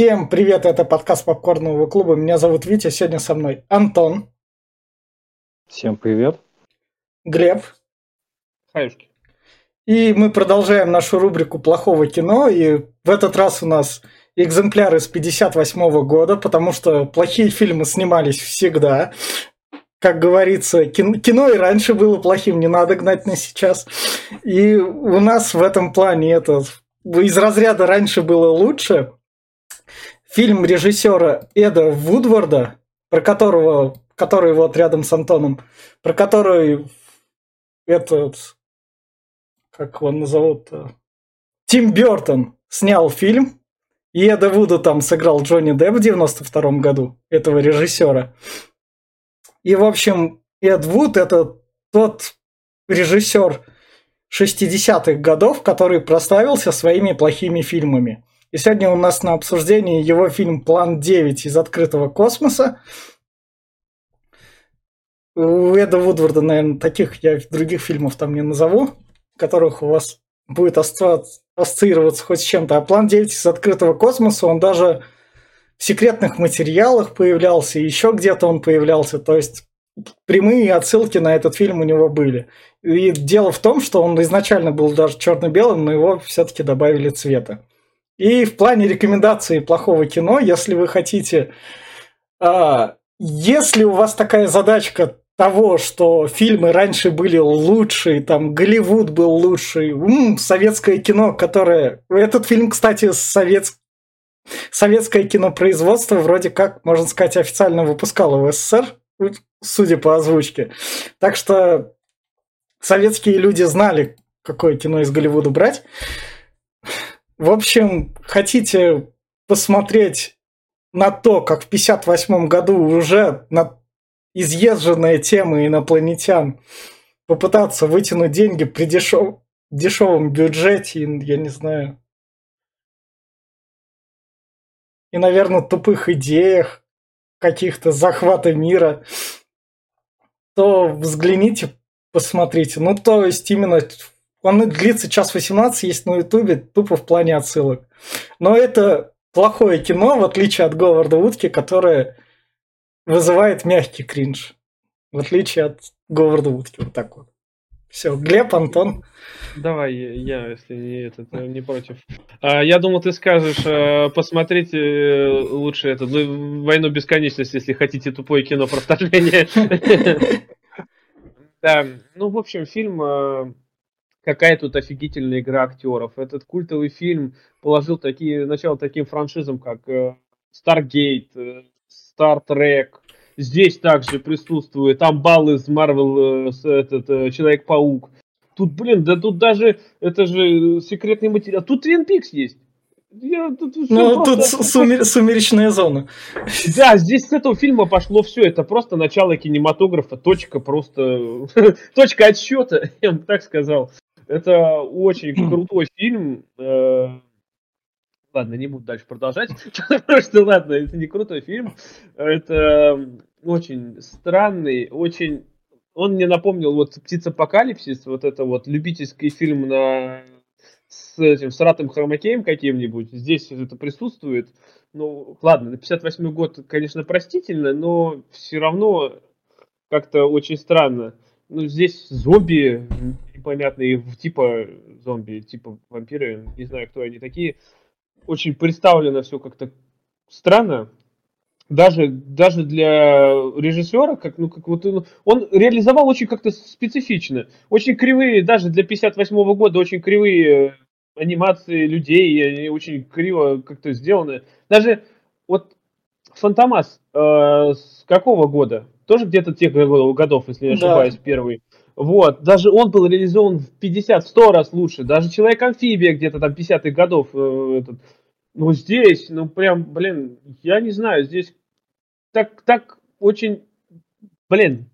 Всем привет, это подкаст Попкорного клуба. Меня зовут Витя, сегодня со мной Антон. Всем привет. Глеб. Хаюшки. И мы продолжаем нашу рубрику плохого кино. И в этот раз у нас экземпляр из 58 года, потому что плохие фильмы снимались всегда. Как говорится, кино, кино и раньше было плохим, не надо гнать на сейчас. И у нас в этом плане это из разряда раньше было лучше, фильм режиссера Эда Вудварда, про которого, который вот рядом с Антоном, про который этот, как его назовут, Тим Бертон снял фильм, и Эда Вуда там сыграл Джонни Депп в 92 году, этого режиссера. И, в общем, Эд Вуд – это тот режиссер 60-х годов, который прославился своими плохими фильмами – и сегодня у нас на обсуждении его фильм «План 9» из открытого космоса. У Эда Вудварда, наверное, таких я других фильмов там не назову, которых у вас будет ассоциироваться хоть с чем-то. А «План 9» из открытого космоса, он даже в секретных материалах появлялся, еще где-то он появлялся. То есть прямые отсылки на этот фильм у него были. И дело в том, что он изначально был даже черно-белым, но его все-таки добавили цвета. И в плане рекомендации плохого кино, если вы хотите, а, если у вас такая задачка того, что фильмы раньше были лучшие, там Голливуд был лучший, м-м, советское кино, которое... Этот фильм, кстати, совет... советское кинопроизводство вроде как, можно сказать, официально выпускало в СССР, судя по озвучке. Так что советские люди знали, какое кино из Голливуда брать. В общем, хотите посмотреть на то, как в 1958 году уже на изъезженные темы инопланетян попытаться вытянуть деньги при дешев... дешевом бюджете, я не знаю, и, наверное, тупых идеях каких-то захвата мира, то взгляните, посмотрите. Ну, то есть именно он длится час 18, есть на ютубе, тупо в плане отсылок. Но это плохое кино, в отличие от Говарда Утки, которое вызывает мягкий кринж. В отличие от Говарда Утки. Вот так вот. Все, Глеб, Антон. Давай, я, если не, этот, не против. А, я думал, ты скажешь, а, посмотрите э, лучше это, ну, «Войну бесконечности», если хотите тупое кино про вторжение. Да, ну, в общем, фильм какая тут офигительная игра актеров. Этот культовый фильм положил такие, начало таким франшизам, как э, Stargate, э, Star Trek. Здесь также присутствует там балл из Marvel, э, этот Человек-паук. Тут, блин, да тут даже, это же секретный материал. Тут Twin Peaks есть. Я, тут ну, просто... тут сумер... сумеречная зона. Да, здесь с этого фильма пошло все. Это просто начало кинематографа. Точка просто... Точка отсчета, я бы так сказал. Это очень крутой фильм. Э, ладно, не буду дальше продолжать. Потому что, ладно, это не крутой фильм. Это очень странный, очень... Он мне напомнил вот «Птица Апокалипсис», вот это вот любительский фильм на с этим с Ратом Хромакеем каким-нибудь. Здесь это присутствует. Ну, ладно, на 58 год, конечно, простительно, но все равно как-то очень странно. Ну, здесь зомби непонятные, типа зомби, типа вампиры, не знаю, кто они такие. Очень представлено все как-то странно. Даже, даже для режиссера, как, ну, как вот он, он реализовал очень как-то специфично. Очень кривые, даже для 58 -го года, очень кривые анимации людей, они очень криво как-то сделаны. Даже вот Фантомас э, с какого года? Тоже где-то тех годов, если не ошибаюсь, да. первый. Вот, даже он был реализован в 50-100 раз лучше. Даже Человек-амфибия где-то там 50-х годов. Э, этот. Ну, здесь, ну, прям, блин, я не знаю, здесь так, так очень, блин,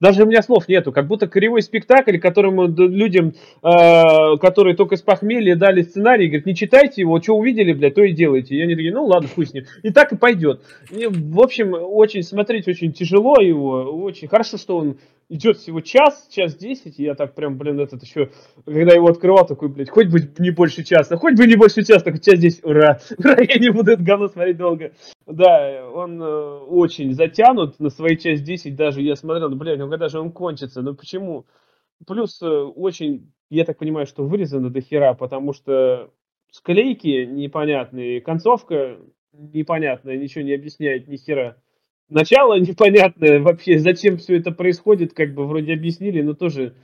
даже у меня слов нету, как будто кривой спектакль, которому людям, э, которые только с похмелья дали сценарий, говорят, не читайте его, что увидели, блядь, то и делайте. И они такие, ну ладно, с ним. И так и пойдет. И, в общем, очень смотреть очень тяжело его, очень хорошо, что он идет всего час, час десять, и я так прям, блин, этот еще, когда его открывал, такой, блядь, хоть бы не больше часа, хоть бы не больше часа, так час десять, ура, ура, я не буду это говно смотреть долго. Да, он э, очень затянут на свои час десять, даже я смотрел, ну, блядь, ну когда же он кончится, ну почему? Плюс э, очень, я так понимаю, что вырезано до хера, потому что склейки непонятные, концовка непонятная, ничего не объясняет ни хера начало непонятное вообще, зачем все это происходит, как бы вроде объяснили, но тоже...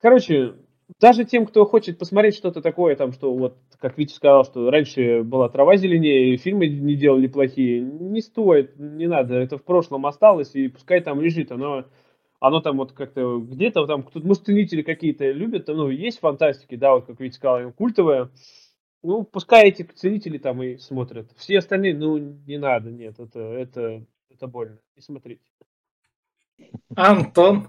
Короче, даже тем, кто хочет посмотреть что-то такое, там, что вот, как Витя сказал, что раньше была трава зеленее, и фильмы не делали плохие, не стоит, не надо, это в прошлом осталось, и пускай там лежит, оно, оно там вот как-то где-то там, кто-то, может, какие-то любят, ну, есть фантастики, да, вот как Витя сказал, культовая, ну, пускай эти ценители там и смотрят. Все остальные, ну, не надо, нет, это, это это больно. Не смотрите. Антон.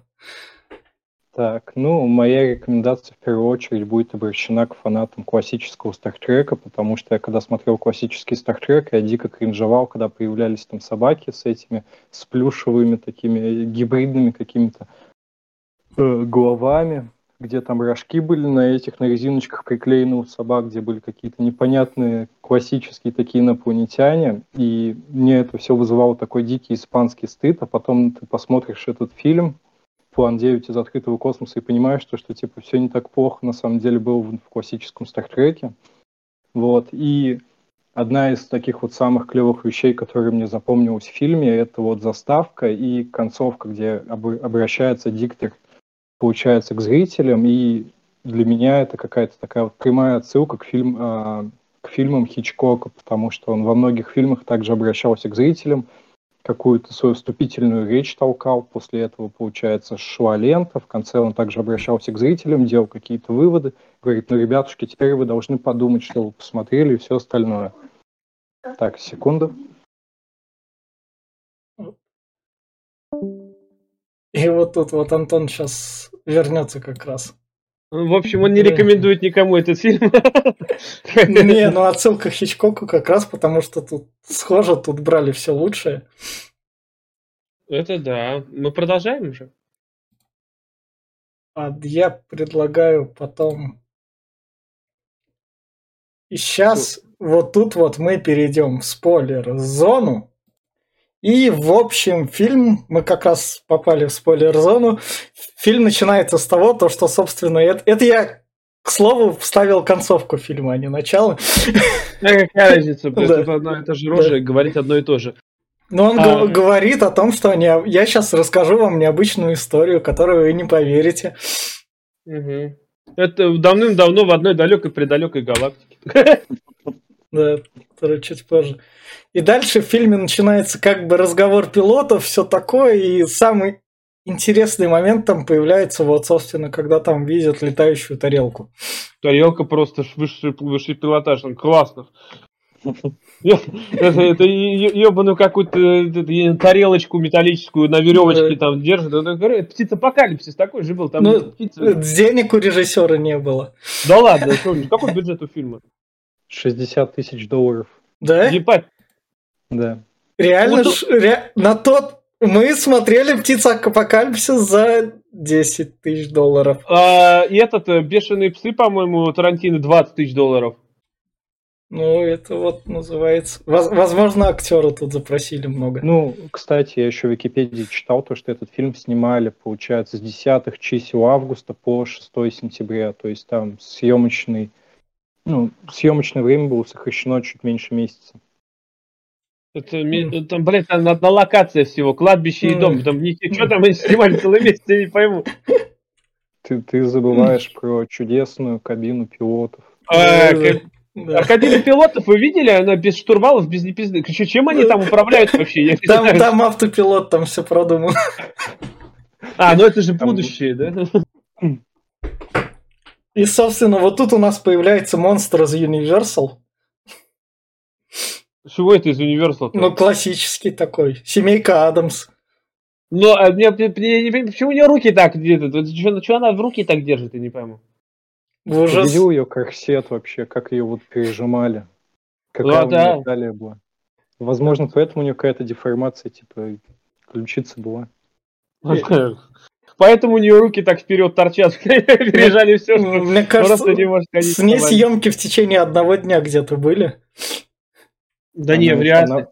Так, ну, моя рекомендация в первую очередь будет обращена к фанатам классического Стартрека, потому что я когда смотрел классический Стартрек, я дико кринжевал, когда появлялись там собаки с этими, с плюшевыми такими гибридными какими-то э, головами где там рожки были на этих, на резиночках приклеены у собак, где были какие-то непонятные классические такие инопланетяне. И мне это все вызывало такой дикий испанский стыд, а потом ты посмотришь этот фильм, план 9 из открытого космоса, и понимаешь, что, что типа все не так плохо на самом деле было в, в классическом Стартреке. Вот. И одна из таких вот самых клевых вещей, которые мне запомнилась в фильме, это вот заставка и концовка, где обращается диктор получается, к зрителям, и для меня это какая-то такая вот прямая отсылка к, фильм, э, к фильмам Хичкока, потому что он во многих фильмах также обращался к зрителям, какую-то свою вступительную речь толкал, после этого, получается, шла лента, в конце он также обращался к зрителям, делал какие-то выводы, говорит, ну, ребятушки, теперь вы должны подумать, что вы посмотрели и все остальное. Так, секунду. И вот тут вот Антон сейчас вернется как раз. В общем, он не рекомендует никому этот фильм. Не, ну отсылка к Хичкоку как раз потому, что тут схоже, тут брали все лучшее. Это да. Мы продолжаем уже? А я предлагаю потом... И сейчас вот тут вот мы перейдем в спойлер-зону. И, в общем, фильм, мы как раз попали в спойлер-зону, фильм начинается с того, то, что, собственно, это, это я, к слову, вставил концовку фильма, а не начало. А какая разница? Да. Это же рожа да. говорит одно и то же. Но он а... говорит о том, что не... я сейчас расскажу вам необычную историю, которую вы не поверите. Угу. Это давным-давно в одной далекой-предалекой галактике. Да, который чуть позже. И дальше в фильме начинается как бы разговор пилотов, все такое, и самый интересный момент там появляется вот, собственно, когда там видят летающую тарелку. Тарелка просто высший, высший пилотаж, он классно. Это, ебаную какую-то тарелочку металлическую на веревочке там держит. Птица апокалипсис такой же был. Там ну. Денег у режиссера не было. Да ладно, какой бюджет у фильма? 60 тысяч долларов. Да? Ебать, да. Реально, вот... ш... ре... на тот... Мы смотрели «Птица апокалипсис» за 10 тысяч долларов. А, и этот э, «Бешеные псы», по-моему, Тарантино 20 тысяч долларов. Ну, это вот называется... Возможно, актера тут запросили много. Ну, кстати, я еще в Википедии читал то, что этот фильм снимали, получается, с 10 чисел августа по 6 сентября. То есть там съемочный... Ну, съемочное время было сокращено чуть меньше месяца. Это, mm. там, блядь, там одна локация всего, кладбище mm. и дом. Там, не, что там они снимали целый месяц, я не пойму. Ты, ты забываешь про чудесную кабину пилотов. А, да. а кабину пилотов вы видели? Она без штурвалов, без непизды. Чем они там управляют вообще? там, там автопилот, там все продумано. А, ну это же будущее, да? И, собственно, вот тут у нас появляется монстр из Universal. Чего это из Universal? Ну, классический такой. Семейка Адамс. Ну, а мне, мне, мне не почему у нее руки так держат? Что, что она в руки так держит, я не пойму. Ужас. Видел ее корсет вообще, как ее вот пережимали. Какая ну, да. у талия была. Возможно, поэтому у нее какая-то деформация, типа, ключица была. Поэтому у нее руки так вперед торчат, пережали все, что Мне кажется, просто не может ходить. с ней съемки в течение одного дня где-то были. Да не, вряд ли.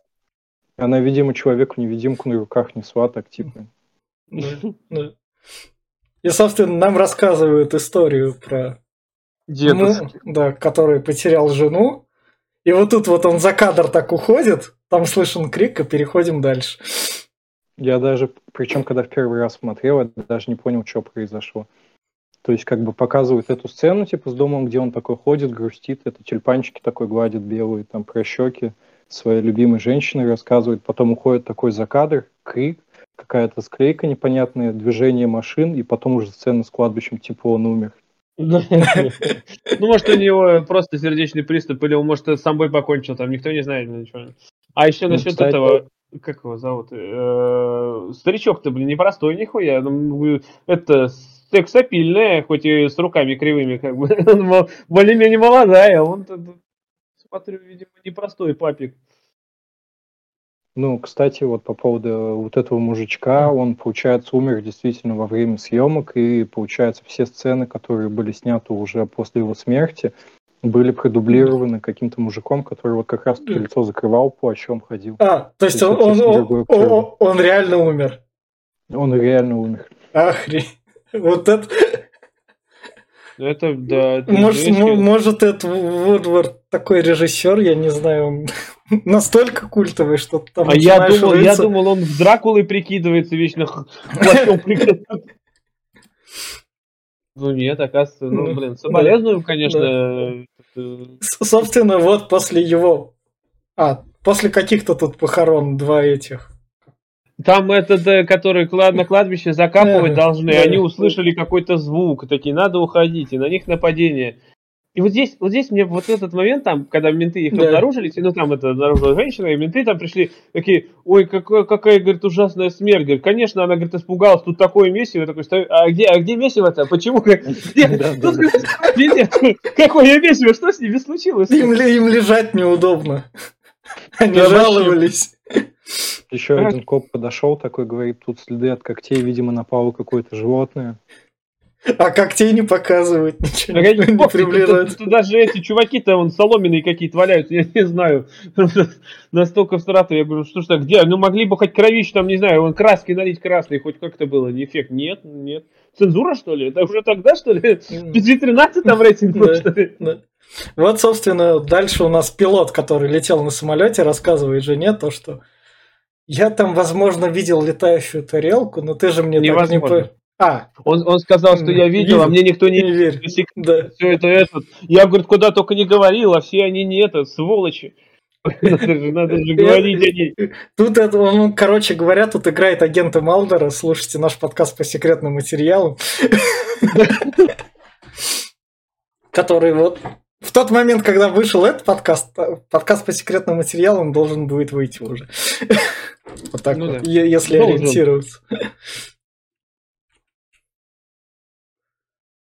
Она, видимо, человеку-невидимку на руках несла, так типа. И, собственно, нам рассказывают историю про Дедушки. ну, да, который потерял жену. И вот тут вот он за кадр так уходит, там слышен крик, и переходим дальше. Я даже, причем, когда в первый раз смотрел, я даже не понял, что произошло. То есть, как бы показывают эту сцену, типа, с домом, где он такой ходит, грустит, это тюльпанчики такой гладит белые, там, про щеки своей любимой женщины рассказывает, потом уходит такой за кадр, крик, какая-то склейка непонятная, движение машин, и потом уже сцена с кладбищем, типа, он умер. Да. Ну, может, у него просто сердечный приступ, или он, может, с собой покончил, там никто не знает ничего. А еще Ну, насчет этого, как его зовут? Э, Старичок-то, блин, непростой нихуя. Ну, Это сексапильная, хоть и с руками кривыми, как бы. Он более-менее молодая, а он, смотрю, видимо, непростой папик. Ну, кстати, вот по поводу вот этого мужичка, он, получается, умер действительно во время съемок, и, получается, все сцены, которые были сняты уже после его смерти, были продублированы каким-то мужиком, который вот как раз лицо закрывал, плащом ходил. А, то есть То он, есть он, он, он- он реально умер. Он реально умер. Охренеть. Вот это, Ну, Это, да. это может, м- может, это Вудвард такой режиссер, я не знаю, он настолько культовый, что там А я думал, я рыться. думал, он в Дракулы прикидывается вечно. Ну нет, оказывается, ну Ну, блин, соболезную, конечно. Собственно, вот после его... А, после каких-то тут похорон два этих. Там этот, э, который на кладбище закапывать должны, они услышали какой-то звук, такие, надо уходить, и на них нападение. И вот здесь, вот здесь мне вот этот момент, там, когда менты их Да. обнаружили, ну там это обнаружила женщина, и менты там пришли, такие, ой, какая, какая, говорит, ужасная смерть. Говорит, конечно, она, говорит, испугалась, тут такое месиво, такой, а где, а где месиво-то? Почему? Тут, да, везде. Какое месиво, что с ними случилось? Им, им лежать неудобно. Они жаловались. Еще один коп подошел, такой говорит, тут следы от когтей, видимо, напало какое-то животное. А когтей не показывают, ничего не тут даже эти чуваки-то вон соломенные какие-то валяются, я не знаю. Настолько всратые. Я говорю, что ж так, где? Ну могли бы хоть кровищу там, не знаю, вон краски налить красный, хоть как-то было, не эффект. Нет, нет. Цензура, что ли? Это уже тогда, что ли? PG-13 там рейтинг был, что ли? Вот, собственно, дальше у нас пилот, который летел на самолете, рассказывает жене то, что я там, возможно, видел летающую тарелку, но ты же мне так не Невозможно. А, Он, он сказал, что я видел, а мне никто не не верь. Да. все это этот. Я, говорит, куда только не говорил, а все они не это, сволочи. Надо же, надо же говорить о ней. Тут это, он, короче говоря, тут играет агента Малдера. Слушайте наш подкаст по секретным материалам. Который вот в тот момент, когда вышел этот подкаст, э, подкаст по секретным материалам должен будет выйти уже. Вот так Ну вот, если ориентироваться.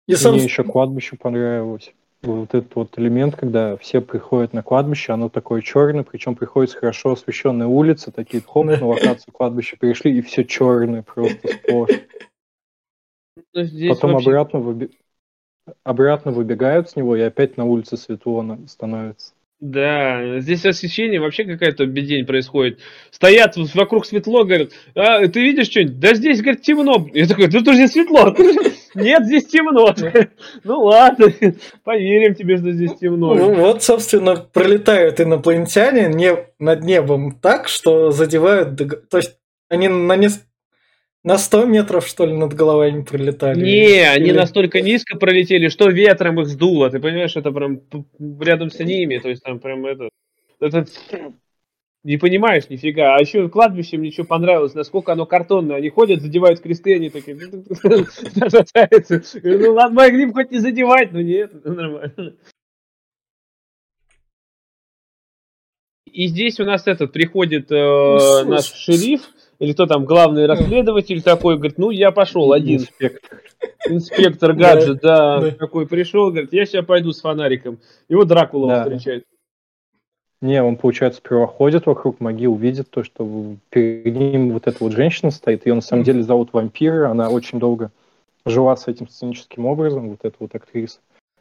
И, Мне собственно, еще кладбище понравилось. Вот этот вот элемент, когда все приходят на кладбище, оно такое черное, причем приходит с хорошо освещенной улицы, такие хоп, Да. на локацию кладбища перешли, и все черное просто сплошь. Ну, Потом вообще- обратно, выби- обратно выбегают с него, и опять на улице светло становится. Да, здесь освещение вообще какая-то бедень происходит. Стоят вокруг светло, говорят, а, ты видишь что-нибудь? Да здесь, говорит, темно. Я такой, тут уже светло. Нет, здесь темно. Ну ладно, поверим тебе, что здесь темно. ну, вот, собственно, пролетают инопланетяне не над небом так, что задевают... То есть они на, нес- на 100 метров, что ли, над головами пролетали? Не, они Или- настолько низко пролетели, что ветром их сдуло. Ты понимаешь, это прям рядом с ними. То есть там прям это... это не понимаешь нифига. А еще кладбище мне еще понравилось, насколько оно картонное. Они ходят, задевают кресты, они такие... Ну ладно, могли бы хоть не задевать, но нет, ну, нормально. И здесь у нас этот приходит э, наш шериф, или кто там, главный расследователь такой, говорит, ну я пошел один. Инспектор. Инспектор гаджет, да, такой пришел, говорит, я сейчас пойду с фонариком. Его Дракула встречает. Не, он, получается, сперва ходит вокруг могил, видит то, что перед ним вот эта вот женщина стоит, ее на самом деле зовут вампира, она очень долго жила с этим сценическим образом, вот эта вот актриса.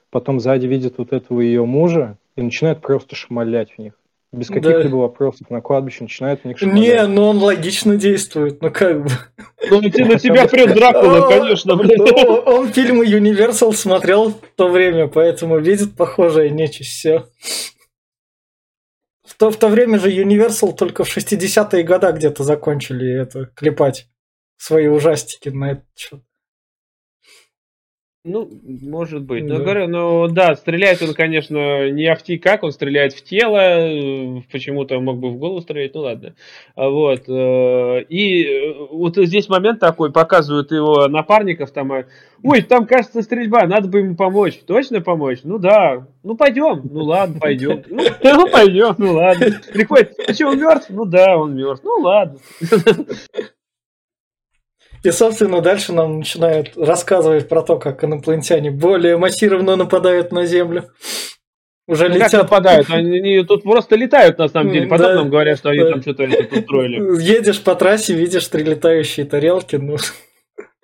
Потом сзади видит вот этого ее мужа и начинает просто шмалять в них. Без каких-либо да. вопросов на кладбище начинает в них шмалять. Не, ну он логично действует, ну как бы. Ну на тебя прет Дракула, конечно. Он фильмы Universal смотрел в то время, поэтому видит похожее нечисть, все. В то, в то время же Universal только в 60-е годы где-то закончили это клепать свои ужастики на этот счет. Ну, может быть. Да. Ну, говорю, ну да, стреляет он, конечно, не ахти как, он стреляет в тело, э, почему-то мог бы в голову стрелять, ну ладно. А вот. Э, и э, вот здесь момент такой, показывают его напарников, там, ой, там, кажется, стрельба, надо бы ему помочь. Точно помочь? Ну да. Ну пойдем. Ну ладно, пойдем. Ну, ну пойдем, ну ладно. Приходит, а что, он мертв? Ну да, он мертв. Ну ладно. И, собственно, дальше нам начинают рассказывать про то, как инопланетяне более массированно нападают на Землю. Уже ну, летят. Как нападают? Они, тут просто летают, на самом деле. Потом да, нам говорят, что они да. там что-то тут устроили. Едешь по трассе, видишь три летающие тарелки. Ну.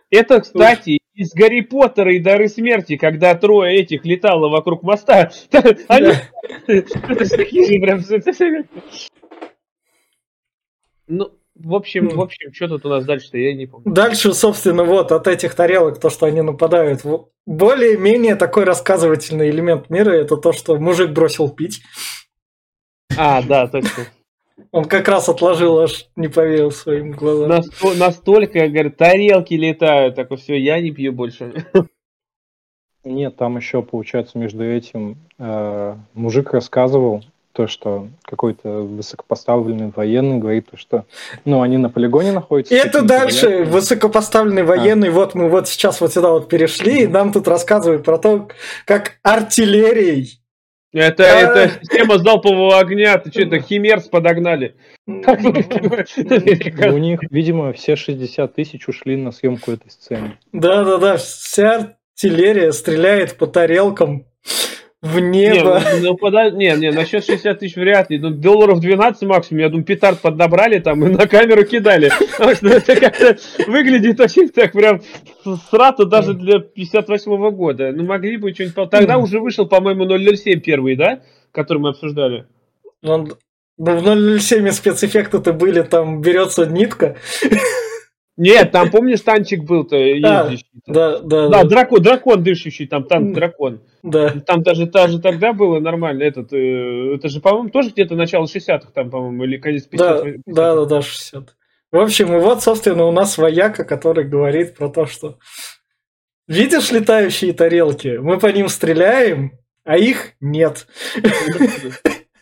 Это, кстати, из Гарри Поттера и Дары Смерти, когда трое этих летало вокруг моста. Они... Это такие же прям... Ну, в общем, в общем, что тут у нас дальше-то, я не помню. Дальше, собственно, вот от этих тарелок, то, что они нападают. Более-менее такой рассказывательный элемент мира, это то, что мужик бросил пить. А, да, точно. Он как раз отложил, аж не поверил своим глазам. Насто- настолько, говорит, тарелки летают, так все, я не пью больше. Нет, там еще, получается, между этим э, мужик рассказывал, то, что какой-то высокопоставленный военный говорит, то, что ну, они на полигоне находятся. И это дальше военными. высокопоставленный военный, а. вот мы вот сейчас вот сюда вот перешли, и нам тут рассказывают про то, как артиллерией это, а... это система залпового огня. Ты что, это Химерс подогнали? У них, видимо, все 60 тысяч ушли на съемку этой сцены. Да-да-да, вся артиллерия стреляет по тарелкам в небо. Не, ну, ну пода... не, не, насчет 60 тысяч вряд ли. Ну, долларов 12 максимум. Я думаю, петард поднабрали там и на камеру кидали. Потому что это как-то выглядит очень так прям срато даже для 58 -го года. Ну, могли бы что-нибудь... Тогда уже вышел, по-моему, 007 первый, да? Который мы обсуждали. Он... Ну, в 007 спецэффекты-то были, там берется нитка, нет, там, помнишь, танчик был-то ездящий? Да, да, да. Да, дракон, дракон дышащий, там танк дракон. Да. Там даже, даже тогда было нормально. Этот, э, это же, по-моему, тоже где-то начало 60-х там, по-моему, или конец 50-х. Да, да, да, да, 60 В общем, и вот, собственно, у нас вояка, который говорит про то, что видишь летающие тарелки, мы по ним стреляем, а их нет.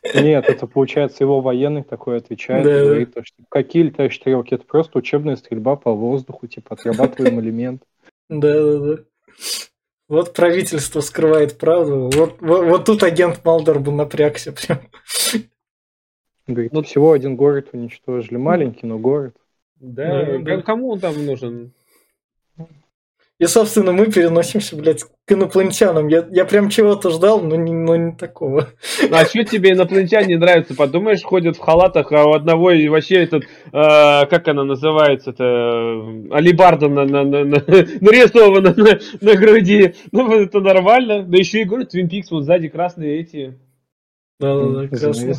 Нет, это получается его военный такой отвечает да. и говорит, что какие летающие тарелки, это просто учебная стрельба по воздуху, типа отрабатываем элемент. Да, да, да. Вот правительство скрывает правду. Вот, вот, вот тут агент Малдор бы напрягся прям. Говорит, ну, всего один город уничтожили. Маленький, но город. Да, да, да. кому он там нужен? И, собственно, мы переносимся, блядь, к инопланетянам. Я, я прям чего-то ждал, но не, но не такого. Ну, а что тебе инопланетяне нравятся? Подумаешь, ходят в халатах, а у одного и вообще этот, э, как она называется-то, алибарда на, на, на, на, нарисована на, на груди. Ну, это нормально. Да еще и говорю, Твин Пикс, вот сзади красные эти. Да-да-да, красные.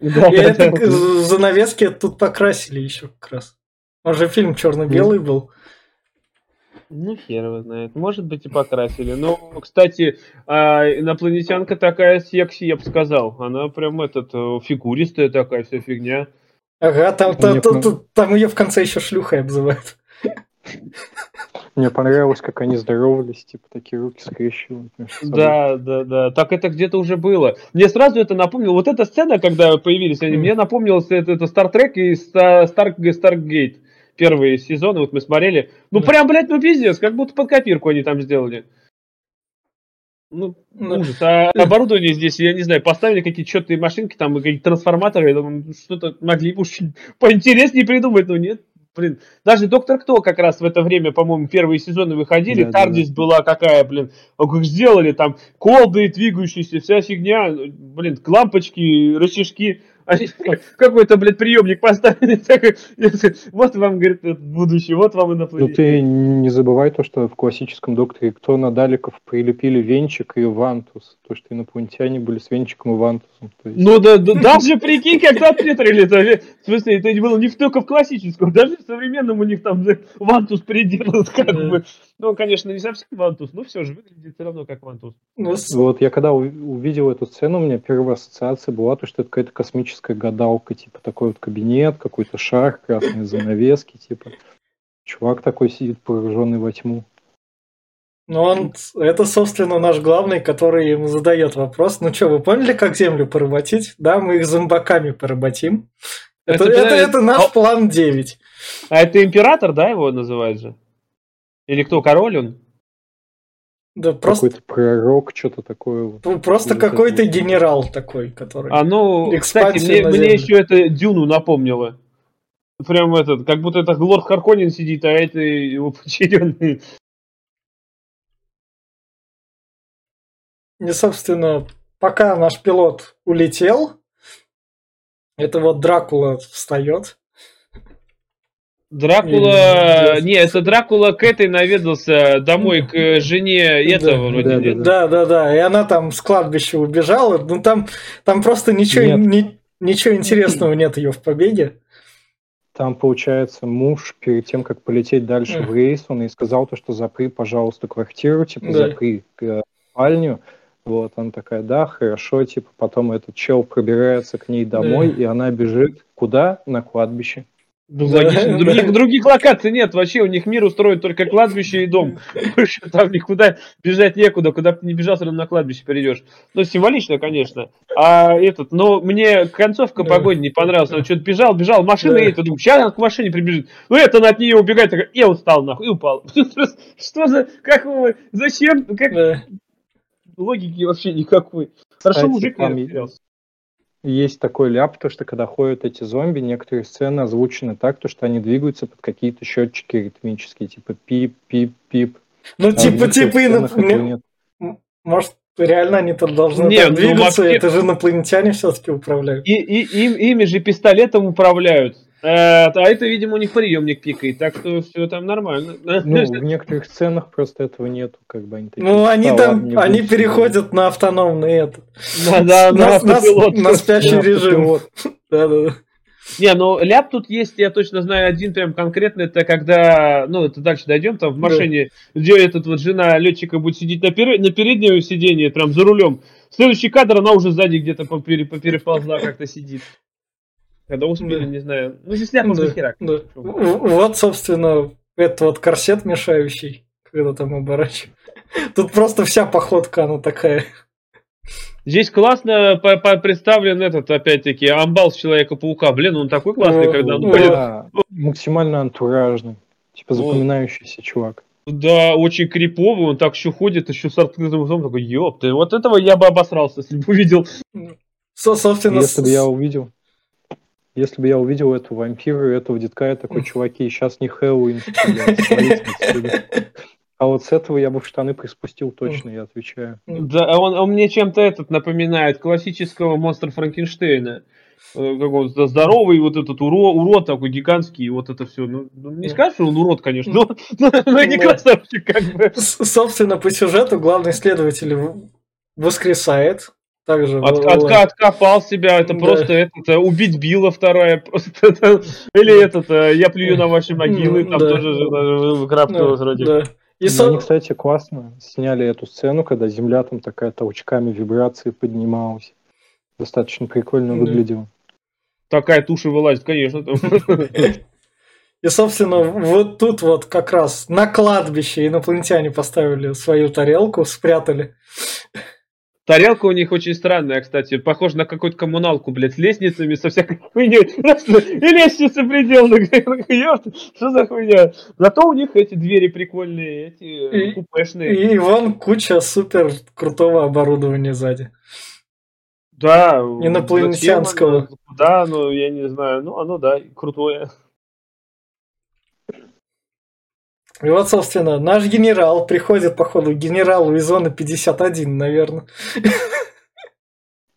Да, и это занавески тут покрасили еще как раз. Он же фильм черно-белый был. Ну, хер его знает. Может быть, и покрасили. Но, кстати, а, инопланетянка такая секси, я бы сказал. Она прям этот, э, фигуристая такая, вся фигня. Ага, там, там, там, там, там ее в конце еще шлюхой обзывают. Мне понравилось, как они здоровались, типа такие руки скрещивают. Да, да, да. Так это где-то уже было. Мне сразу это напомнило. Вот эта сцена, когда появились они, мне напомнилось это, это Star Trek и Star, Stargate первые сезоны, вот мы смотрели, ну да. прям, блядь, ну пиздец, как будто под копирку они там сделали. Ну, ну ужас. А оборудование здесь, я не знаю, поставили какие-то четные машинки, там, какие-то трансформаторы, я думаю, что-то могли бы уж поинтереснее придумать, но нет. блин, даже Доктор Кто как раз в это время, по-моему, первые сезоны выходили, Да, да, Тардис была какая, блин, как сделали там колды двигающиеся, вся фигня, блин, лампочки, рычажки, они какой-то, блядь, приемник поставили, такой, вот вам, говорит, это будущее, вот вам Ну инопланетяне. ты не забывай то, что в классическом докторе кто на Даликов прилепили венчик и вантус. То, что инопланетяне были с венчиком и вантусом. Есть- Ну да, да, даже прикинь, как запетрили -то. В смысле, это было не только в классическом, даже в современном у них там вантус приделан, как бы. Ну, конечно, не совсем вантус, но все же выглядит все равно как вантус. Ну, Вот я когда ув- увидел эту сцену, у меня первая ассоциация была то, что это какая-то космическая гадалка, типа такой вот кабинет, какой-то шар, красные занавески, типа. Чувак такой сидит, погруженный во тьму. Ну, он, это, собственно, наш главный, который ему задает вопрос. Ну что, вы поняли, как Землю поработить? Да, мы их зомбаками поработим. Это, Это, это, да, это наш а- план 9. А это император, да, его называют же? Или кто, король он? Да, просто, Какой-то пророк, что-то такое. ну, просто какой-то генерал такой, который... А ну, кстати, мне, мне еще это Дюну напомнило. Прям этот, как будто это Лорд Харконин сидит, а это его подчиненный. И, собственно, пока наш пилот улетел, это вот Дракула встает. Дракула... Не, Не, это Дракула к этой наведался домой к э, жене этого Да, вроде. да, нет? Да, да, да. И она там с кладбища убежала. Ну там, там просто ничего, Нет. ни- ничего интересного нет ее в побеге. Там, получается, муж перед тем, как полететь дальше Мгм. в рейс, он ей сказал то, что запри, пожалуйста, квартиру, типа, Да. запри э, спальню. Вот, она такая, да, хорошо, типа, потом этот чел пробирается к ней домой, Да. и она бежит куда? На кладбище. Ну, Да, логично. да. Других, других локаций нет. Вообще у них мир устроен только кладбище и дом. Больше там никуда бежать некуда. Куда бы ты не бежал, все равно на кладбище придешь. Ну, символично, конечно. А этот, но мне концовка Да. погоди не понравилась. Он что-то бежал, бежал, машина Да. едет, думаю, сейчас она к машине прибежит. Ну, это она от нее убегает, такая, я устал, нахуй, и упал. Что за, как вы, зачем, как Да. логики вообще никакой. Хорошо, мужик не растерялся. Есть такой ляп, то, что когда ходят эти зомби, некоторые сцены озвучены так, то, что они двигаются под какие-то счетчики ритмические, типа пип-пип-пип. Ну, А типа, типа, сценах этого иноп- нет. может, реально они тут должны Не, так ну, двигаться, вообще- это же инопланетяне все-таки управляют. И, и им, ими же пистолетом управляют. Э, а это, видимо, у них приемник пикает, так что все там нормально. Ну, в некоторых сценах просто этого нету, как бы они такие. Ну, они «Да там, они переходят на автономный этот. Да, да, на, спящий режим. Да, да, да. Не, ну ляп тут есть, я точно знаю один прям конкретно, это когда, ну это дальше дойдем, там в Да. машине, где этот вот жена летчика будет сидеть на, пере- на переднем сиденье, прям за рулем. Следующий кадр, она уже сзади где-то попере- попереползла, как-то сидит. Когда успели, Да. не знаю. Ну, здесь ляпов Да, до хера. да. В- Вот, собственно, этот вот корсет мешающий, когда там оборачивают. Тут просто вся походка, она такая. Здесь классно по- по- представлен этот, опять-таки, амбал с Человека-паука. Блин, он такой классный, О, когда он. Да, максимально антуражный. Типа Вот. запоминающийся чувак. Да, очень криповый, он так еще ходит, еще с открытым ртом, такой, ёпты, вот этого я бы обосрался, если бы увидел. Со- Собственно, Если бы я увидел, если бы я увидел эту вампиру, этого детка, я такой, чуваки, сейчас не Хэллоуин. отсюда». А вот с этого я бы в штаны приспустил точно, я отвечаю. Да, а он, он мне чем-то этот напоминает классического монстра Франкенштейна. Э, Как он зд- здоровый, вот этот уро, урод такой гигантский, и вот это все. Ну, ну, не скажешь, что он урод, конечно, но, но, но и не красавчик, как бы. собственно, по сюжету главный следователь воскресает. Также От- отка- откопал себя, это Да. просто этот, э, убить Билла вторая, просто это, или этот, э, я плюю на ваши могилы, там да. тоже выкрафтывалось Да, вроде. да. И И со- Они, кстати, классно сняли эту сцену, когда земля там такая толчками вибрации поднималась. Достаточно прикольно Да. выглядело. Такая туша вылазит, конечно. И, собственно, вот тут вот как раз на кладбище инопланетяне поставили свою тарелку, спрятали. Тарелка у них очень странная, кстати. Похожа на какую-то коммуналку, блядь, с лестницами, со всякой хуйней. И лестница приделана. Ёпта, Что за хуйня? Зато у них эти двери прикольные, эти э, И- купешные. И вон куча супер крутого оборудования сзади. Да. Инопланетянского. Да, ну я не знаю. Ну, оно да, крутое. И вот, собственно, наш генерал приходит, походу, к генералу из зоны 51, наверное.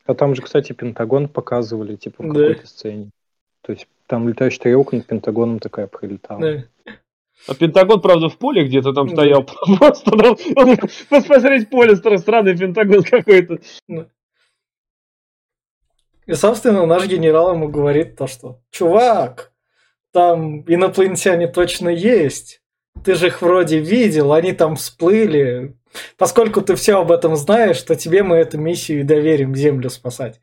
А там же, кстати, Пентагон показывали, типа, в Да. какой-то сцене. То есть там летающая тарелка над Пентагоном такая пролетала. Да. А Пентагон, правда, в поле где-то там Да. стоял. Просто там, он- посмотреть поле, стра- странный Пентагон какой-то. И, собственно, наш генерал ему говорит то, что «Чувак, там инопланетяне точно есть. Ты же их вроде видел, они там всплыли. Поскольку ты все об этом знаешь, то тебе мы эту миссию и доверим Землю спасать».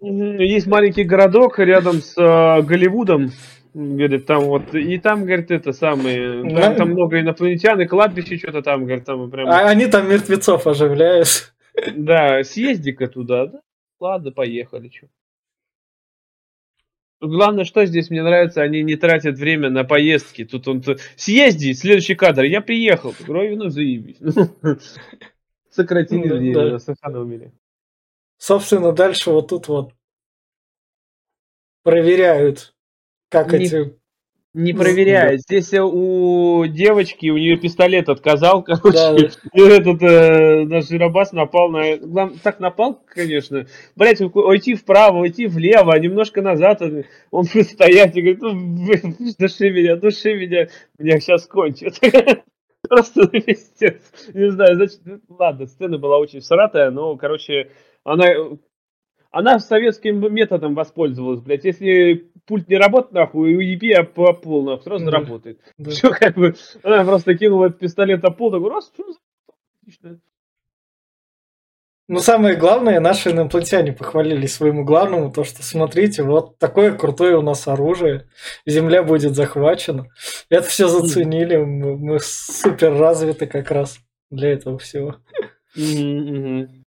Есть маленький городок рядом с э, Голливудом. Говорит, там вот, и там, говорит, это самое, там, Да. там много инопланетян, и кладбище что-то там, говорит, там прям, А они там мертвецов оживляют. да, съезди-ка туда, да? Ладно, поехали, чё. Главное, что здесь мне нравится, они не тратят время на поездки. Тут он т- съезди, следующий кадр, я приехал. Ой, ну заебись. Сократили Да, время, сэкономили. Собственно, дальше вот тут вот проверяют, как эти... Не Ну, проверяет. Здесь э, у девочки, у нее пистолет отказал, короче. Да, И этот э, наш Жиробас напал на... глав- Так напал, конечно. Блять, уйти вправо, уйти влево, а немножко назад. Он будет стоять и говорит, ну, души меня, души меня. Меня сейчас кончат. Просто пиздец. Не знаю, значит, ну, ладно, сцена была очень сратая, но, короче, она... Она советским методом воспользовалась, блядь. Если пульт не работает, нахуй, уеби, а по пол, нахуй, сразу Да. работает. да. Все как бы, она просто кинула этот пистолет на пол, такой, раз, всё, отлично. Но самое главное, наши инопланетяне похвалили своему главному, то что смотрите, вот такое крутое у нас оружие, Земля будет захвачена. Это все заценили, мы, мы супер развиты как раз для этого всего. Того.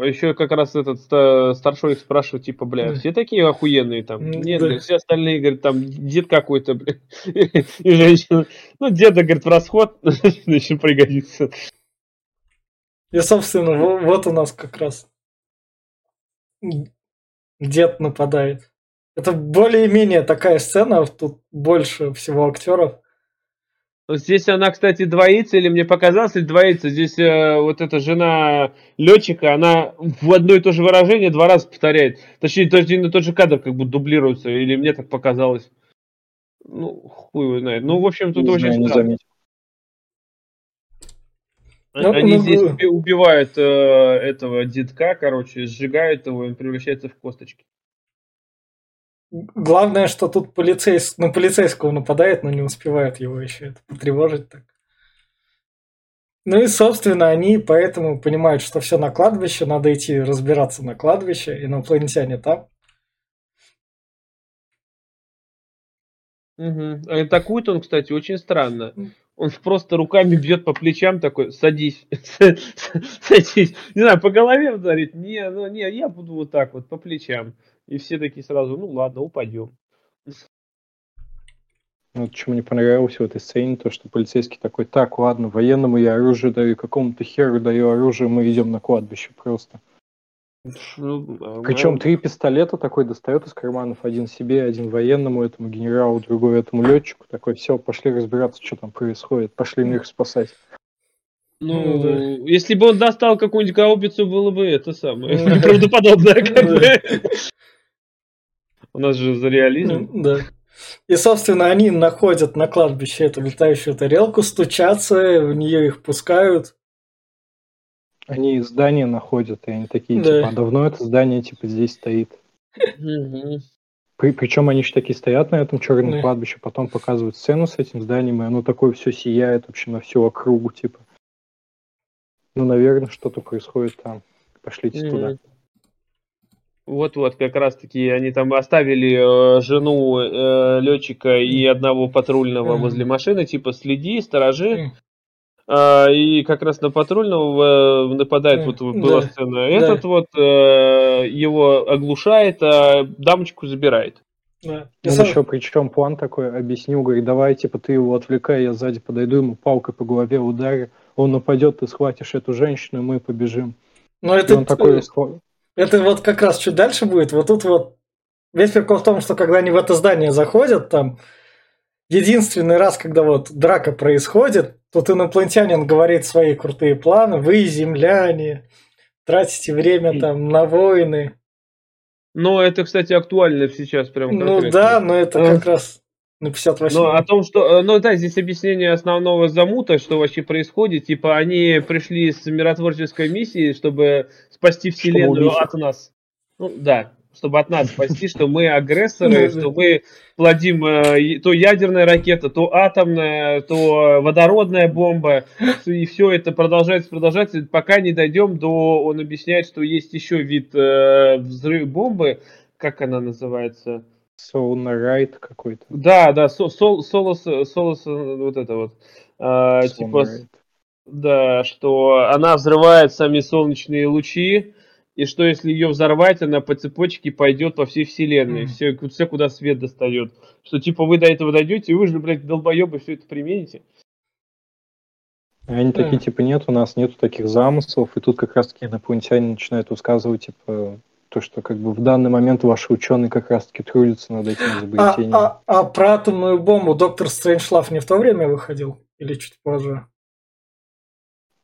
Еще как раз этот ста- старшой их спрашивает, типа, бля, все такие охуенные там? М, Нет, да. все остальные, говорит, там дед какой-то, бля. И женщина, ну, деда, говорит, в расход, еще пригодится. И, собственно, во- вот у нас как раз дед нападает. Это более-менее такая сцена, тут больше всего актеров. Вот Здесь она, кстати, двоится, или мне показалось, или двоится. Здесь э, вот эта жена летчика, она в одно и то же выражение два раза повторяет. Точнее, то один и тот же кадр как будто дублируется, или мне так показалось. Ну, хуй его знает. Ну, в общем, тут Не очень знаю, не странно. заметил. Ну, Они ну, здесь ну. уби- убивают э, этого детка, короче, сжигают его, и он превращается в косточки. Главное, что тут полицейс... на полицейского нападает, но не успевает его еще это потревожить так. Ну и, собственно, они поэтому понимают, что все на кладбище, надо идти разбираться на кладбище, инопланетяне там. Угу. Атакует он, кстати, очень странно. Он просто руками бьет по плечам такой, садись, садись. Не знаю, по голове ударит. Не, ну не, я буду вот так вот, по плечам. И все такие сразу, ну ладно, упадем. Ну, Вот что мне понравилось в этой сцене, то, что полицейский такой, так, ладно, военному я оружие даю, какому-то херу даю оружие, мы идем на кладбище просто. Ну, Причем три пистолета такой достает из карманов, один себе, один военному, этому генералу, другой этому летчику, такой, все, пошли разбираться, что там происходит, пошли мир спасать. Ну, Ну, да. если бы он достал какую-нибудь гаубицу, было бы это самое Ну, да. неправдоподобное. как Ну, бы. У нас же за реализм. Ну, да. И, собственно, они находят на кладбище эту летающую тарелку, стучатся, в нее их пускают. Они здание находят, и они такие, Да. типа, а давно это здание, типа, здесь стоит. Причем они еще такие стоят на этом черном Да. кладбище, потом показывают сцену с этим зданием, и оно такое все сияет вообще на всю округу, типа. Ну, наверное, что-то происходит там. Пошлите туда. Мгм. Вот-вот, как раз-таки они там оставили э, жену э, летчика и одного патрульного Мгм. возле машины, типа следи, сторожи. М. А, и как раз на патрульного э, нападает, М, вот была да. сцена. Этот вот э, его оглушает, а дамочку забирает. Да. Он со- еще, причем план такой объяснил, говорит, давай, типа, ты его отвлекай, я сзади подойду, ему палкой по голове ударю, он нападет, ты схватишь эту женщину, и мы побежим. Но И это, он такой, это вот как раз чуть дальше будет. Вот тут вот весь прикол в том, что когда они в это здание заходят, там единственный раз, когда вот драка происходит, тут инопланетянин говорит свои крутые планы, вы, земляне, тратите время там на войны. Ну, это, кстати, актуально сейчас прям Ну да, но это как раз на 58 Ну, о том, что... э, Ну, да, здесь объяснение основного замута, что вообще происходит. Типа, они пришли с миротворческой миссией, чтобы спасти Вселенную убить от нас. Ну, да, чтобы от нас спасти, что мы агрессоры, что мы плодим э, то ядерная ракета, то атомная, то водородная бомба. И все это продолжается, продолжается, пока не дойдем до... Он объясняет, что есть еще вид э, взрыв бомбы, как она называется? Soulmate какой-то. Да, да, со- сол, солос, солос, вот это вот. А, типа, да, что она взрывает сами солнечные лучи, и что если ее взорвать, она по цепочке пойдет по всей вселенной, Мгм. все, все, куда свет достает. Что типа вы до этого дойдете, и вы же, блядь, долбоебы, все это примените. И Они Да. такие, типа, нет, у нас нету таких замыслов, и тут как раз-таки инопланетяне начинают высказывать, типа, то, что как бы в данный момент ваши ученые как раз-таки трудятся над этим А, изобретением. а, а про атомную бомбу доктор Стрэнджлав не в то время выходил? Или чуть позже?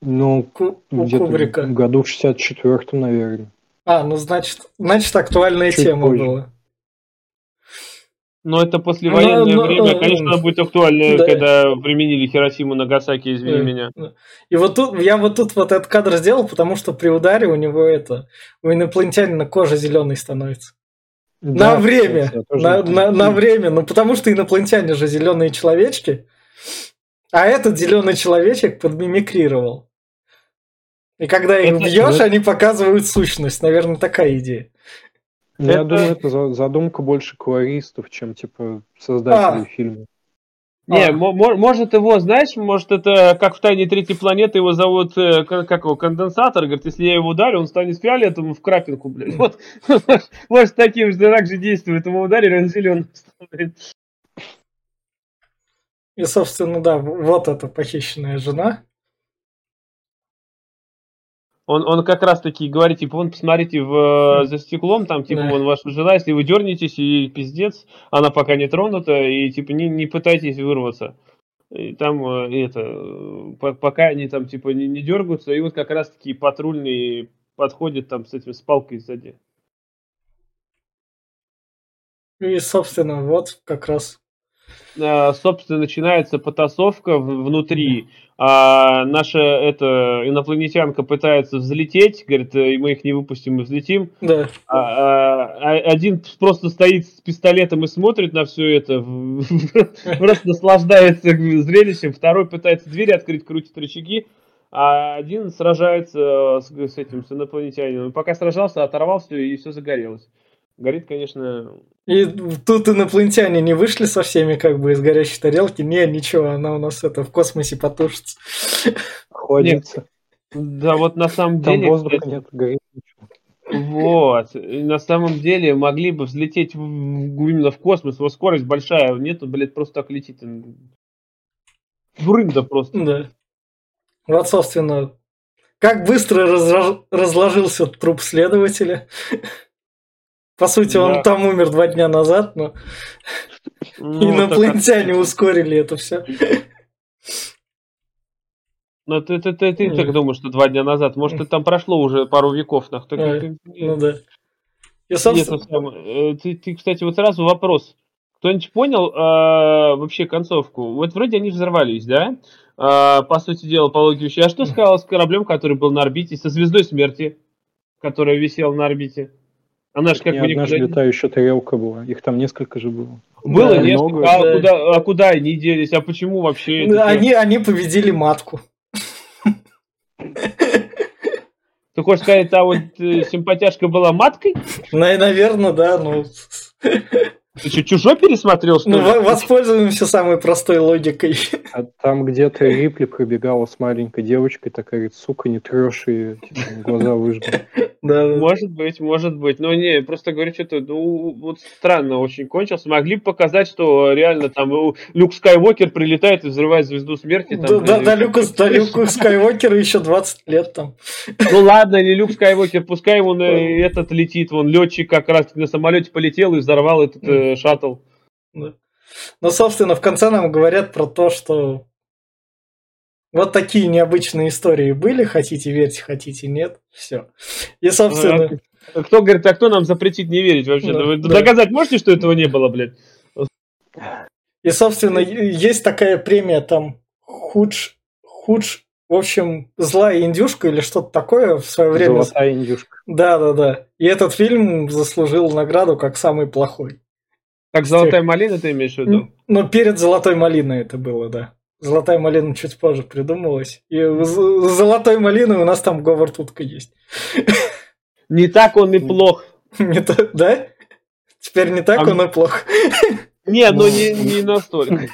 Ну, Ку- где-то Кубрика. в году в 64-м, наверное. А, ну значит, значит актуальная Чуть тема позже. была. Но это послевоенное Ну, ну, время, э, конечно, оно будет актуально, да. когда применили Хиросиму Нагасаки, извини Да. меня. И вот тут я вот тут вот этот кадр сделал, потому что при ударе у него это у инопланетянина кожа зеленой становится. Да, на время, тоже на, на- на время, ну потому что инопланетяне же зеленые человечки, а этот зеленый человечек подмимикрировал. И когда их Это- бьешь, они показывают сущность. Наверное, такая идея. Ну, Я Это- думаю, это за- задумка больше колористов, чем, типа, создателей А. фильма. Не, А. мо- мо- может его, знаешь, может это как в «Тайне третьей планеты» его зовут, э, как, как его, конденсатор, говорит, если я его ударю, он станет фиолетовым в крапинку, блядь. Вот, может таким же так же действует, ему ударили, он зеленым становится. И, собственно, да, вот эта похищенная жена. Он, он как раз таки говорит, типа, вон, посмотрите, в, э, за стеклом, там, типа, Да. вон ваша жена, если вы дернетесь, и пиздец, она пока не тронута, и, типа, не, не пытайтесь вырваться. И там, э, это, э, по- пока они там, типа, не, не дергаются, и вот как раз таки патрульный подходит там с этим, с палкой сзади. И, собственно, вот как раз. А, собственно, начинается потасовка внутри. А наша эта инопланетянка пытается взлететь, говорит, «Э, мы их не выпустим, мы взлетим. Да. А, а, а один просто стоит с пистолетом и смотрит на все это, просто наслаждается зрелищем. Второй пытается двери открыть, крутит рычаги. А один сражается с, с этим, с инопланетянином. Пока сражался, оторвал все и все загорелось. Горит, конечно, И тут инопланетяне не вышли со всеми как бы из горящей тарелки. Не, ничего, она у нас это в космосе потушится. Охладиться. да вот на самом Там деле... воздуха кстати, нет, горит ничего. Вот. И на самом деле могли бы взлететь в- именно в космос, его скорость большая, нету, блядь, просто так летит. Дурында просто. Да. Вот, собственно, как быстро разложился труп следователя. По сути, он Да. там умер два дня назад, но Ну, инопланетяне так- ускорили это все. Ну, ты, ты, ты, ты так думаешь, что два дня назад? Может, это там прошло уже пару веков. нах, так- Э, ты- Ну да. Нет, собственно, ну, самое, э, ты, ты, кстати, вот сразу вопрос. Кто-нибудь понял э, вообще концовку? Вот вроде они взорвались, да? Э, по сути дела, по логике вещей. А что сказал с кораблем, который был на орбите, со звездой смерти, которая висела на орбите? Она же как бы никуда не- летающая тарелка была. Их там несколько же было. Было Да, несколько. много, а, да. куда, а куда они делись? А почему вообще? это? они, они победили матку. Ты хочешь сказать, а вот э, симпатяшка была маткой? Наверное, да, ну... Ты что, чужой пересмотрел, что Ну, ли? во- воспользуемся самой простой логикой. А там где-то Рипли пробегала с маленькой девочкой, такая говорит, сука, не трешь ее, типа, глаза выжгли. Да, да. Может быть, может быть. Но не, просто говорю, что-то, ну, вот странно очень кончился. Могли бы показать, что реально там Люк Скайуокер прилетает и взрывает звезду смерти. там, Да, да, да, Люка, да, Люку Скайуокеру еще 20 лет там. Ну ладно, не Люк Скайуокер, пускай он э, этот летит, вон летчик как раз на самолете полетел и взорвал этот э, шаттл. Да. Ну, собственно, в конце нам говорят про то, что вот такие необычные истории были, хотите верьте, хотите нет, все. И, собственно... А, кто говорит, а кто нам запретит не верить вообще? Да, Вы да. доказать можете, что этого не было, блядь? И, собственно, есть такая премия там худж, худж, в общем, злая индюшка или что-то такое в свое время. Золотая индюшка. Да, да, да. И этот фильм заслужил награду как самый плохой. Как золотая малина ты имеешь в виду? Ну, перед золотой малиной это было, да. Золотая малина чуть позже придумалась. И с золотой малиной у нас там Говард Утка есть. Не так он и плох. Не так, да? Теперь не так а он и плох. Не, ну не, не настолько.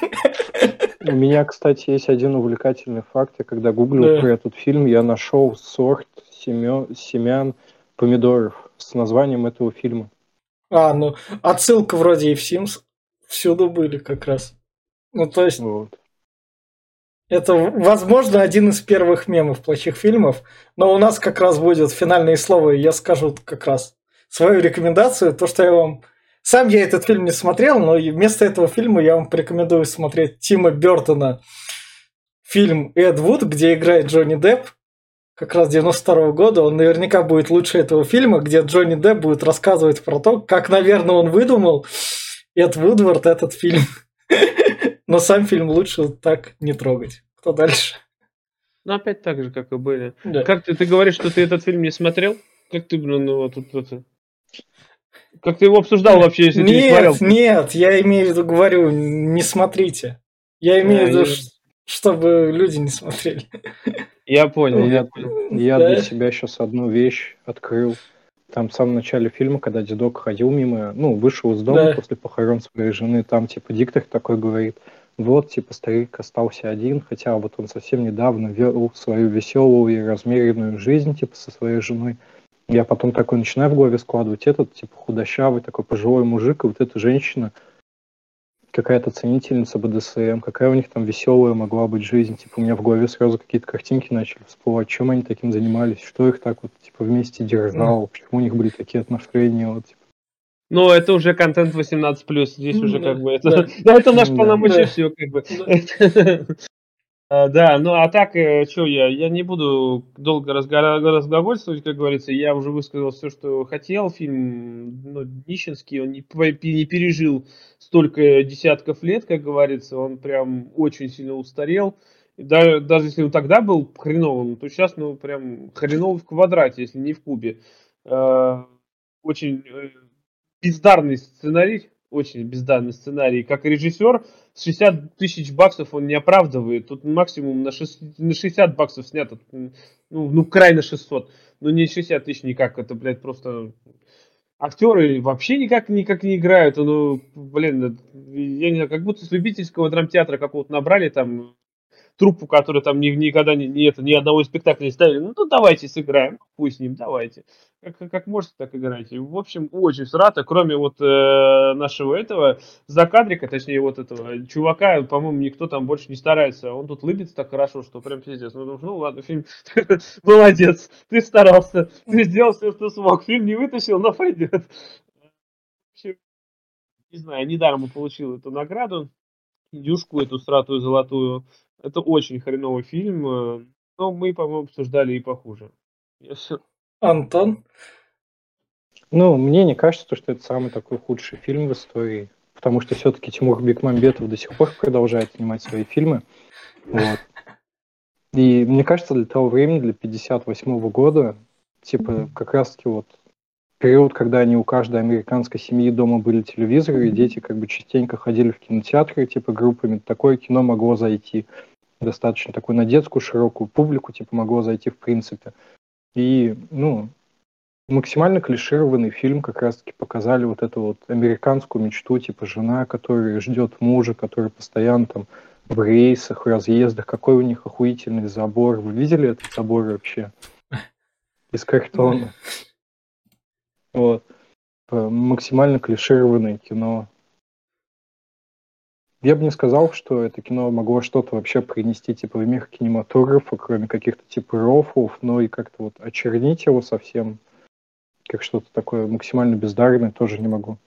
У меня, кстати, есть один увлекательный факт. Я когда гуглил да. про этот фильм, я нашел сорт семен, семян помидоров с названием этого фильма. А, ну, отсылка вроде и в Sims всюду были как раз. Ну, то есть... Вот. Это, возможно, один из первых мемов плохих фильмов, но у нас как раз будет финальное слово, и я скажу как раз свою рекомендацию, то, что я вам сам я этот фильм не смотрел, но вместо этого фильма я вам порекомендую смотреть Тима Бертона фильм «Эд Вуд», где играет Джонни Депп, как раз 92 -го года. Он наверняка будет лучше этого фильма, где Джонни Депп будет рассказывать про то, как, наверное, он выдумал Эд Вудвард этот фильм. Но сам фильм лучше так не трогать. Кто дальше? Ну, опять так же, как и были. Да. Как ты, ты говоришь, что ты этот фильм не смотрел? Как ты, блин, ну, вот это... Как ты его обсуждал вообще, если нет, ты не смотрел? Нет, я имею в виду, говорю, не смотрите. Я имею в виду, я... чтобы люди не смотрели. Я понял, я, я да? для себя сейчас одну вещь открыл. Там в самом начале фильма, когда дедок ходил мимо, ну, вышел из дома да. после похорон своей жены, там, типа, диктор такой говорит, вот, типа, старик остался один, хотя вот он совсем недавно вел свою веселую и размеренную жизнь, типа, со своей женой. Я потом такой начинаю в голове складывать этот, типа, худощавый, такой пожилой мужик, и вот эта женщина, какая-то ценительница БДСМ, какая у них там веселая могла быть жизнь. Типа, у меня в голове сразу какие-то картинки начали всплывать, чем они таким занимались, что их так вот, типа, вместе держало, почему у них были такие отношения, вот, типа. Ну, это уже контент 18+, здесь уже как бы это... Да, это наш полномочия все, как бы. А, да, ну а так, э, что я, я не буду долго разговаривать, как говорится, я уже высказал все, что хотел. Фильм ну, нищенский, он не, не пережил столько десятков лет, как говорится, он прям очень сильно устарел. Даже, даже если он тогда был хреновым, то сейчас, ну, прям хреновый в квадрате, если не в кубе. Э, очень э, бездарный сценарий, очень бездарный сценарий. Как режиссер, 60 тысяч баксов он не оправдывает. Тут максимум на, 6, на 60 баксов снято. Ну, ну, край на 600. Ну, не 60 тысяч никак. Это, блядь, просто... Актеры вообще никак, никак не играют. Ну, блин, я не знаю, как будто с любительского драмтеатра какого-то набрали там труппу, которая там ни, никогда не, не это, ни одного из спектаклей не ставили. Ну, ну давайте сыграем, пусть с ним, давайте. Как, как можете, так играйте. В общем, очень срато, кроме вот э, нашего этого закадрика, точнее вот этого чувака, по-моему, никто там больше не старается. Он тут лыбится так хорошо, что прям пиздец. Ну, ну ладно, фильм молодец, ты старался, ты сделал все, что смог. Фильм не вытащил, но пойдет. Не знаю, недаром он получил эту награду, юшку эту стратую золотую. Это очень хреновый фильм, э, но мы, по-моему, обсуждали и похуже. Все. Антон? Ну, мне не кажется, что это самый такой худший фильм в истории, потому что все-таки Тимур Бекмамбетов до сих пор продолжает снимать свои фильмы. Вот. И мне кажется, для того времени, для 58 -го года, типа, как раз-таки вот период, когда они у каждой американской семьи дома были телевизоры, и дети как бы частенько ходили в кинотеатры, типа, группами, такое кино могло зайти достаточно такой на детскую широкую публику, типа могло зайти в принципе. И, ну, максимально клишированный фильм как раз-таки показали вот эту вот американскую мечту, типа жена, которая ждет мужа, который постоянно там в рейсах, в разъездах, какой у них охуительный забор. Вы видели этот забор вообще? Из картона. Вот. Максимально клишированное кино. Я бы не сказал, что это кино могло что-то вообще принести типа в мир кинематографа, кроме каких-то типа рофлов, но и как-то вот очернить его совсем, как что-то такое максимально бездарное, тоже не могу.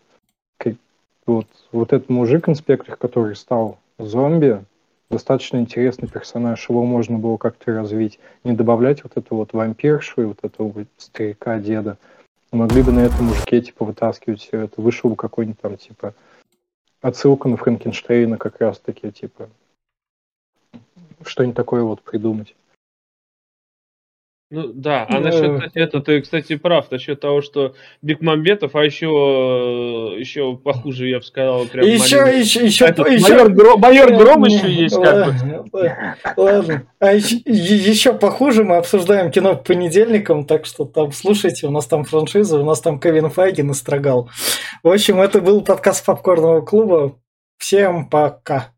Вот, вот этот мужик-инспектор, который стал зомби, достаточно интересный персонаж, его можно было как-то развить, не добавлять вот эту вот вампиршу и вот этого вот старика-деда. Могли бы на этом мужике, типа, вытаскивать все это. Вышел бы какой-нибудь там, типа, отсылка на Франкенштейна как раз-таки, типа, что-нибудь такое вот придумать. Ну да, а насчет кстати, это ты, кстати, прав насчет того, что Бекмамбетов, а еще еще похуже, я бы сказал, прям еще, маленький. еще, еще, Этот еще, майор, Гром, майор Гром еще есть, как бы. Ладно. А еще, еще похуже мы обсуждаем кино по понедельникам, так что там слушайте, у нас там франшиза, у нас там Кевин Файги настрогал. В общем, это был подкаст Попкорного клуба. Всем пока.